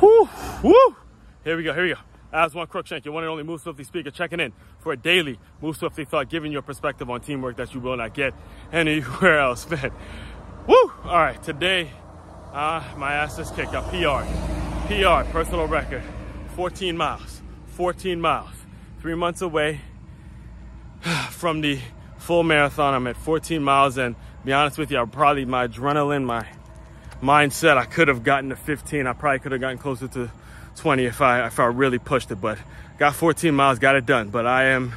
Woo, woo. Here we go, here we go. Aswand Cruickshank, your one and only Move Swiftly speaker, checking in for a daily Move Swiftly thought, giving you a perspective on teamwork that you will not get anywhere else, man. Woo! All right, today, uh, my ass is kicked. Got PR. PR, personal record. 14 miles. 14 miles. Three months away from the full marathon. I'm at 14 miles, and be honest with you, I probably my adrenaline, my mindset, I could have gotten to 15. I probably could have gotten closer to 20 if I if I really pushed it. But got 14 miles, got it done. But I am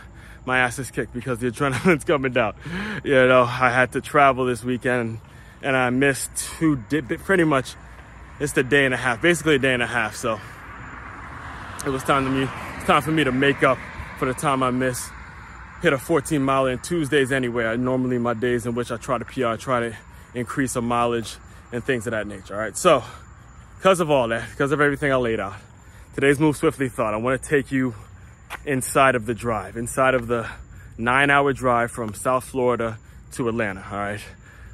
my ass is kicked because the adrenaline's coming down. You know, I had to travel this weekend and I missed two pretty much it's the day and a half, basically a day and a half. So it was time to me it's time for me to make up for the time I missed. Hit a 14 mile in Tuesdays anyway. I Normally my days in which I try to PR, I try to increase a mileage and things of that nature. All right. So because of all that, because of everything I laid out, today's Move Swiftly thought I want to take you inside of the drive, inside of the nine hour drive from South Florida to Atlanta. All right.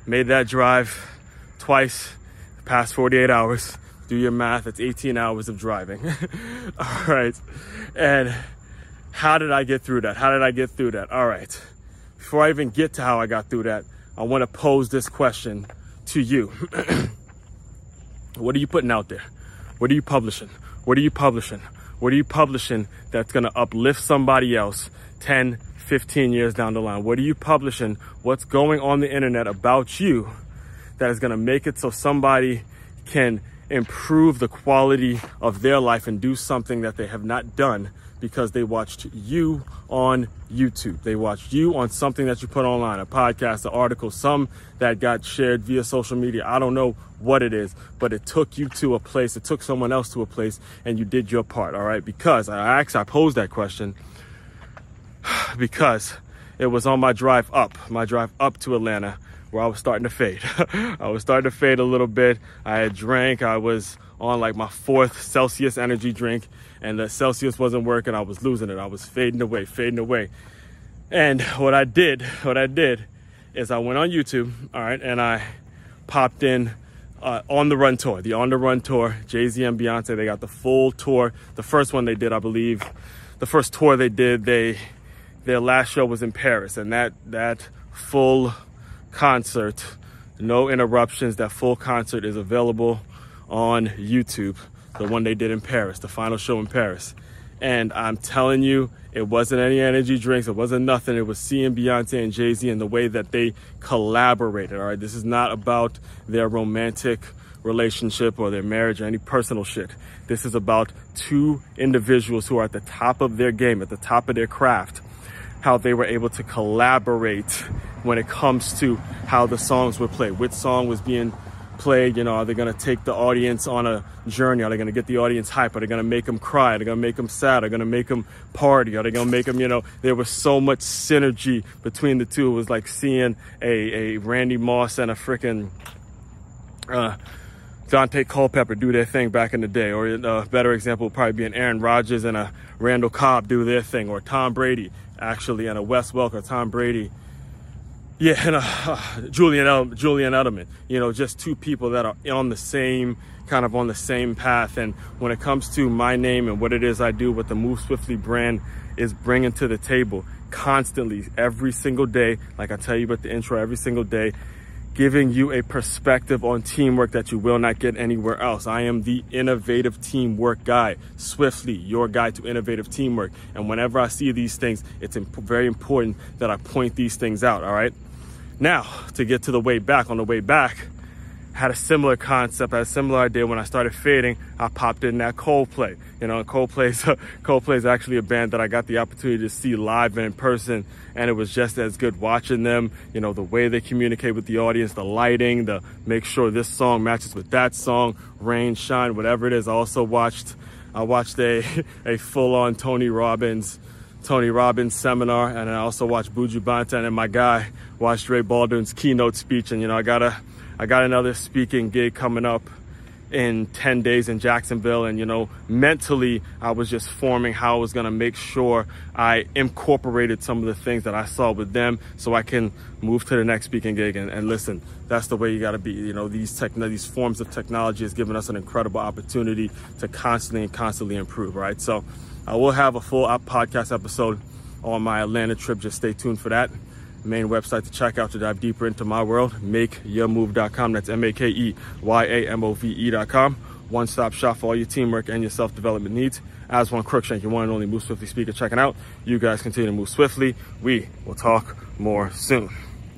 Made that drive twice past 48 hours. Do your math, it's 18 hours of driving. all right. And how did I get through that? How did I get through that? All right. Before I even get to how I got through that, I want to pose this question to you. what are you putting out there? What are you publishing? What are you publishing? What are you publishing that's going to uplift somebody else 10, 15 years down the line? What are you publishing? What's going on the internet about you that is going to make it so somebody can improve the quality of their life and do something that they have not done because they watched you on YouTube. They watched you on something that you put online, a podcast, an article, some that got shared via social media. I don't know what it is, but it took you to a place, it took someone else to a place, and you did your part, all right? Because I actually I posed that question because it was on my drive up, my drive up to Atlanta, where I was starting to fade. I was starting to fade a little bit. I had drank, I was on like my fourth Celsius energy drink and the Celsius wasn't working. I was losing it. I was fading away, fading away. And what I did, what I did is I went on YouTube, all right, and I popped in uh, on the run tour, the on the run tour, Jay Z and Beyonce. They got the full tour. The first one they did, I believe, the first tour they did, they their last show was in Paris, and that that full concert, no interruptions. That full concert is available on YouTube, the one they did in Paris, the final show in Paris. And I'm telling you, it wasn't any energy drinks. It wasn't nothing. It was seeing Beyonce and Jay Z and the way that they collaborated. All right. This is not about their romantic relationship or their marriage or any personal shit. This is about two individuals who are at the top of their game, at the top of their craft, how they were able to collaborate when it comes to how the songs were played, which song was being played? You know, are they going to take the audience on a journey? Are they going to get the audience hype? Are they going to make them cry? Are they going to make them sad? Are they going to make them party? Are they going to make them, you know, there was so much synergy between the two. It was like seeing a, a Randy Moss and a freaking, uh, Daunte Culpepper do their thing back in the day, or a better example would probably be an Aaron Rodgers and a Randall Cobb do their thing, or Tom Brady actually and a Wes Welker, Tom Brady yeah, and uh, Julian El- Julian Edelman. You know, just two people that are on the same kind of on the same path. And when it comes to my name and what it is I do, what the Move Swiftly brand is bringing to the table, constantly, every single day, like I tell you about the intro, every single day, giving you a perspective on teamwork that you will not get anywhere else. I am the innovative teamwork guy, Swiftly, your guide to innovative teamwork. And whenever I see these things, it's imp- very important that I point these things out, all right? Now, to get to the way back, on the way back, had a similar concept, had a similar idea when I started fading. I popped in that Coldplay. You know, Coldplay's Coldplay is actually a band that I got the opportunity to see live and in person, and it was just as good watching them. You know, the way they communicate with the audience, the lighting, the make sure this song matches with that song, rain, shine, whatever it is. I also watched I watched a a full on Tony Robbins Tony Robbins seminar, and I also watched Buju Banton and my guy watched Ray Baldwin's keynote speech. And you know, I got a, I got another speaking gig coming up in 10 days in Jacksonville. And, you know, mentally, I was just forming how I was going to make sure I incorporated some of the things that I saw with them so I can move to the next speaking gig. And, and listen, that's the way you got to be. You know, these tech, these forms of technology has given us an incredible opportunity to constantly and constantly improve, right? So I will have a full podcast episode on my Atlanta trip. Just stay tuned for that main website to check out to dive deeper into my world, makeyamove.com. That's M A K E Y A M O V E.com. One stop shop for all your teamwork and your self development needs. Aswand Cruickshank, your one and only Move Swiftly speaker, checking out. You guys continue to move swiftly. We will talk more soon.